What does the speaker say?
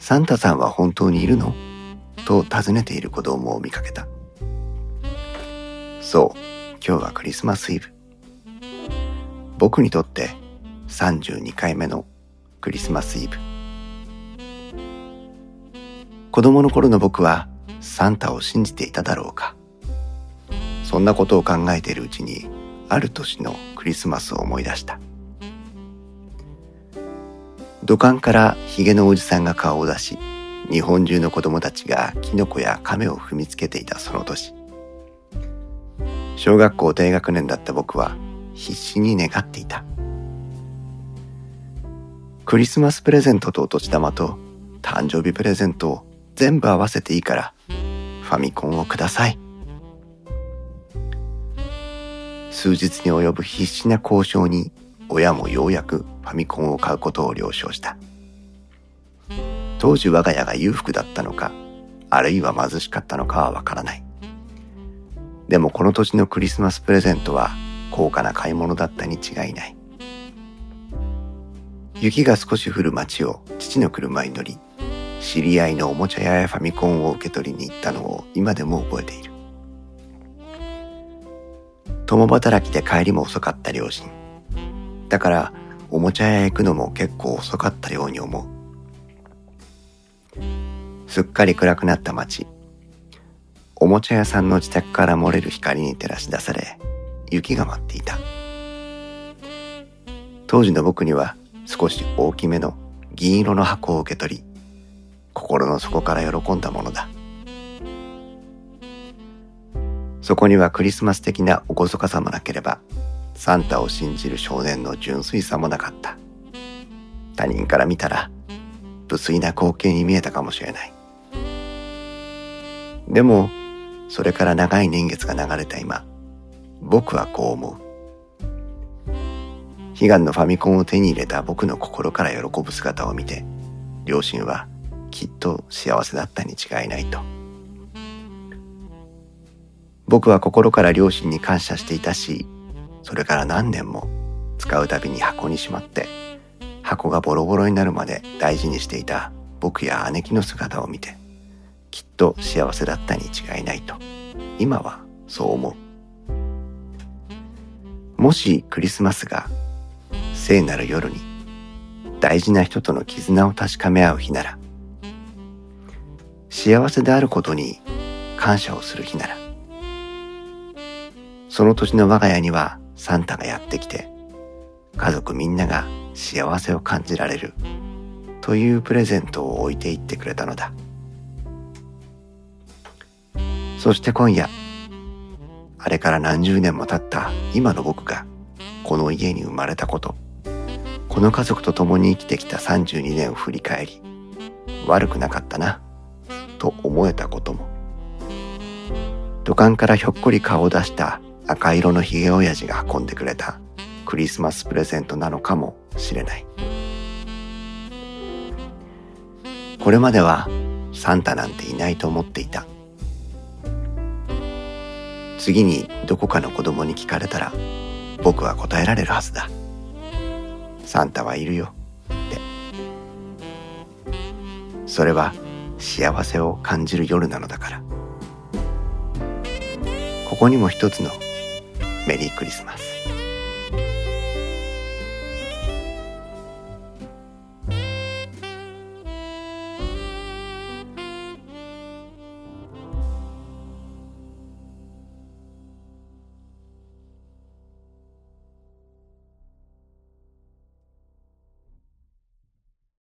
サンタさんは本当にいるの？と尋ねている子供を見かけた。そう、今日はクリスマスイブ。僕にとって32回目のクリスマスイブ。子供の頃の僕はサンタを信じていただろうか。そんなことを考えているうちにある年のクリスマスを思い出した。土管からヒゲのおじさんが顔を出し、日本中の子供たちがキノコや亀を踏みつけていたその年。小学校低学年だった僕は必死に願っていた。クリスマスプレゼントとお年玉と誕生日プレゼントを全部合わせていいからファミコンをください。数日に及ぶ必死な交渉に親もようやくファミコンを買うことを了承した。当時我が家が裕福だったのか、あるいは貧しかったのかはわからない。でもこの年のクリスマスプレゼントは高価な買い物だったに違いない。雪が少し降る街を父の車に乗り、知り合いのおもちゃ屋やファミコンを受け取りに行ったのを今でも覚えている。共働きで帰りも遅かった両親。だからおもちゃ屋へ行くのも結構遅かったように思う。すっかり暗くなった街。おもちゃ屋さんの自宅から漏れる光に照らし出され、雪が舞っていた。当時の僕には少し大きめの銀色の箱を受け取り、心の底から喜んだものだ。そこにはクリスマス的な厳かさもなければサンタを信じる少年の純粋さもなかった。他人から見たら、無粋な光景に見えたかもしれない。でも、それから長い年月が流れた今、僕はこう思う。悲願のファミコンを手に入れた僕の心から喜ぶ姿を見て、両親はきっと幸せだったに違いないと。僕は心から両親に感謝していたし、それから何年も使うたびに箱にしまって箱がボロボロになるまで大事にしていた僕や姉貴の姿を見てきっと幸せだったに違いないと今はそう思う。もしクリスマスが聖なる夜に大事な人との絆を確かめ合う日なら幸せであることに感謝をする日ならその年の我が家にはサンタがやってきて家族みんなが幸せを感じられるというプレゼントを置いていってくれたのだ。そして今夜あれから何十年も経った今の僕がこの家に生まれたことこの家族と共に生きてきた32年を振り返り悪くなかったなと思えたことも土管からひょっこり顔を出した赤色のひげ親父が運んでくれたクリスマスプレゼントなのかもしれない。これまではサンタなんていないと思っていた。次にどこかの子供に聞かれたら僕は答えられるはずだ。サンタはいるよって。それは幸せを感じる夜なのだから。ここにも一つのメリークリスマス。